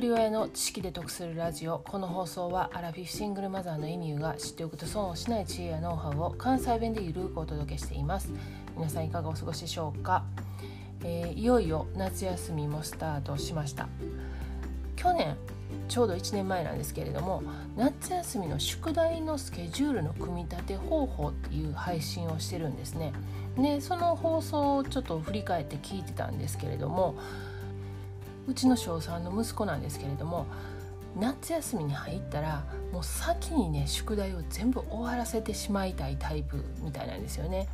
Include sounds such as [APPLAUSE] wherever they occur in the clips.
人親の知識で得するラジオ。この放送はアラフィフシングルマザーのエミューが知っておくと損をしない知恵やノウハウを関西弁でゆるくお届けしています。皆さんいかがお過ごしでしょうか、えー、いよいよ夏休みもスタートしました。去年ちょうど1年前なんですけれども夏休みの宿題のスケジュールの組み立て方法っていう配信をしてるんですね。でその放送をちょっと振り返って聞いてたんですけれどもうちの小3の息子なんですけれども夏休みに入ったらもう先にね宿題を全部終わらせてしまいたいタイプみたいなんですよね。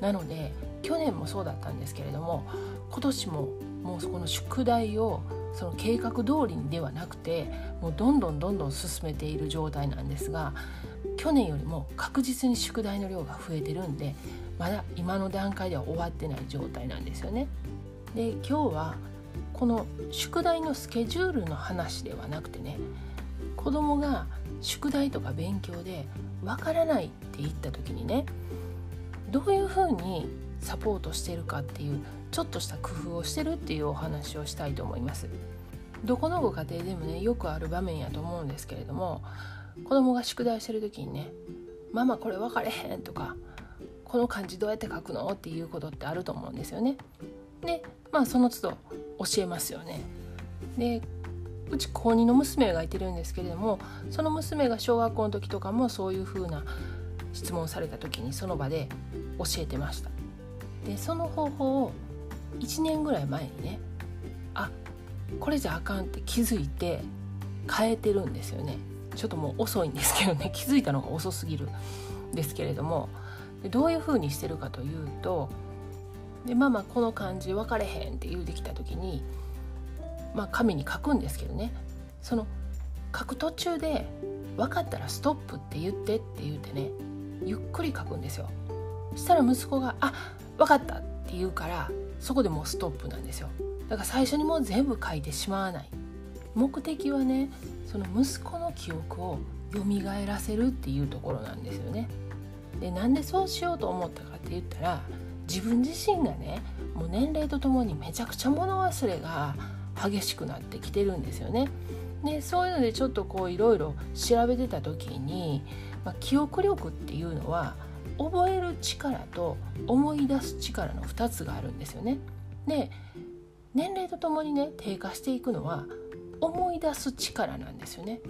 なので去年もそうだったんですけれども今年ももうそこの宿題をその計画通りにではなくてもうどんどんどんどん進めている状態なんですが去年よりも確実に宿題の量が増えてるんでまだ今の段階では終わってない状態なんですよね。で今日はこの宿題のスケジュールの話ではなくてね子供が宿題とか勉強でわからないって言った時にねどういうふうにサポートしてるかっていうちょっとした工夫をしてるっていうお話をしたいと思います。どこのご家庭でもねよくある場面やと思うんですけれども子供が宿題してる時にね「ママこれ分かれへん」とか「この漢字どうやって書くの?」っていうことってあると思うんですよね。でまあその都度教えますよね。でうち高2の娘がいてるんですけれどもその娘が小学校の時とかもそういうふうな質問された時にその場で教えてました。でその方法を1年ぐらい前にねあこれじゃあかんって気づいて変えてるんですよねちょっともう遅いんですけどね気づいたのが遅すぎるんですけれどもでどういうふうにしてるかというとでママこの漢字分かれへんって言うてきた時にまあ紙に書くんですけどね。その書く途中で分かったらストップって言ってって言うてねゆっくり書くんですよ。そしたら息子が「あ分かった」って言うからそこでもうストップなんですよ。だから最初にもう全部書いてしまわない。目的はねその息子の記憶を蘇らせるっていうところなんですよね。でなんでそうしようと思ったかって言ったら自分自身がねもう年齢とともにめちゃくちゃ物忘れが激しくなってきてるんですよね。でそういうのでちょっとこういろいろ調べてた時に、まあ、記憶力っていうのは覚える力と思い出す力の2つがあるんですよね。で年齢とともにね低下していくのは思い出す力なんですよね。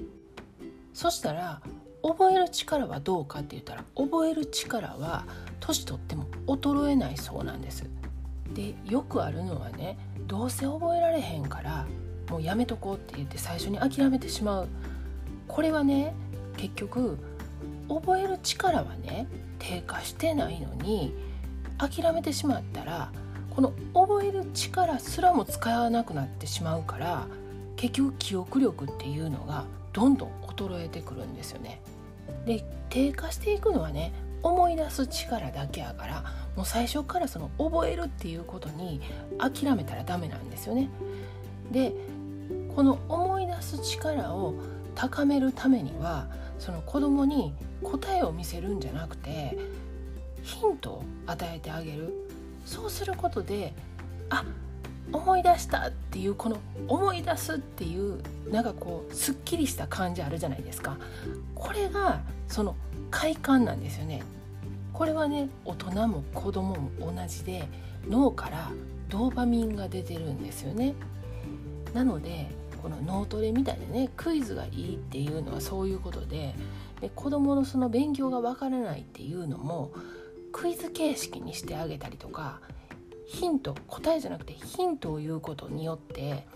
そしたら覚える力はどうかって言ったら覚える力は年取っても衰えないそうなんです。でよくあるのはねどうせ覚えられへんからもうやめとこうって言って最初に諦めてしまうこれはね結局覚える力はね低下してないのに諦めてしまったらこの覚える力すらも使わなくなってしまうから結局記憶力っていうのがどんどん衰えてくるんですよね。で低下していくのはね思い出す力だけやからもう最初からその覚えるっていうことに諦めたらダメなんですよね。でこの思い出す力を高めるためにはその子供に答えを見せるんじゃなくてヒントを与えてあげるそうすることであ思い出したっていうこの思い出すっていうなんかこうすっきりした感じあるじゃないですか。これがその快感なんですよね。これはね大人も子供も同じで脳からドーパミンが出てるんですよね。なのでこの脳トレみたいなねクイズがいいっていうのはそういうことでで子どものその勉強がわからないっていうのもクイズ形式にしてあげたりとかヒント答えじゃなくてヒントを言うことによって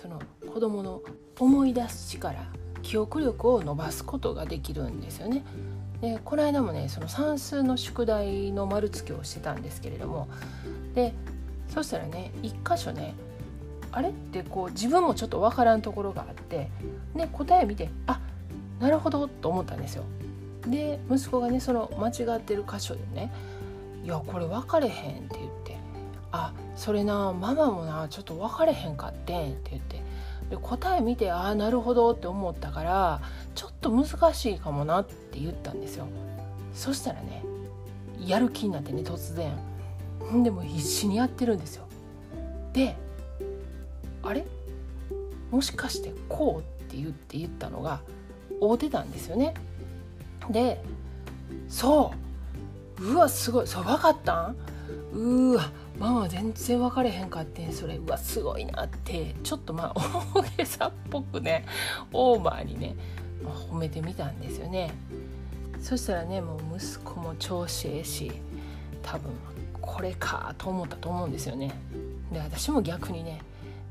その子どもの思い出す力記憶力を伸ばすことができるんですよね。でこの間もねその算数の宿題の丸付けをしてたんですけれどもでそしたらね一箇所ねあれってこう自分もちょっと分からんところがあってで答え見てあなるほどと思ったんですよ。で息子がねその間違ってる箇所でね「いやこれ分かれへん」って言って「あそれなママもなちょっと分かれへんかってん」って言って。で答え見てああなるほどって思ったからちょっと難しいかもなって言ったんですよ。そしたらねやる気になってね突然。んでも必死にやってるんですよ。であれ？もしかしてこうって言って言ったのが合うてたんですよね。でそう。うわすごい。そう分かったん？うわママ全然分かれへんかってそれ。うわすごいなってちょっとまあ大げさっぽくね [LAUGHS] オーバーにね、まあ、褒めてみたんですよね。そしたらねもう息子も調子ええし多分これかと思ったと思うんですよね。で私も逆にね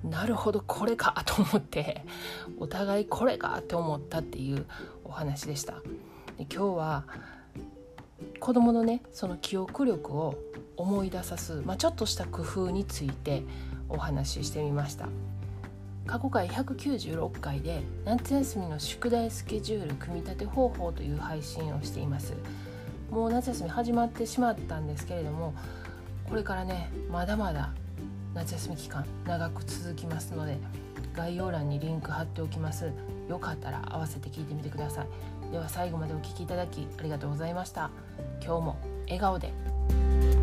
なるほどこれかと思ってお互いこれかって思ったっていうお話でした。で今日は子どものねその記憶力を思い出さす、まあ、ちょっとした工夫についてお話ししてみました。過去回196回で夏休みの宿題スケジュール組み立て方法という配信をしています。もう夏休み始まってしまったんですけれどもこれからねまだまだ夏休み期間長く続きますので概要欄にリンク貼っておきます。よかったら合わせて聞いてみてください。では最後までお聴きいただきありがとうございました。今日も笑顔で。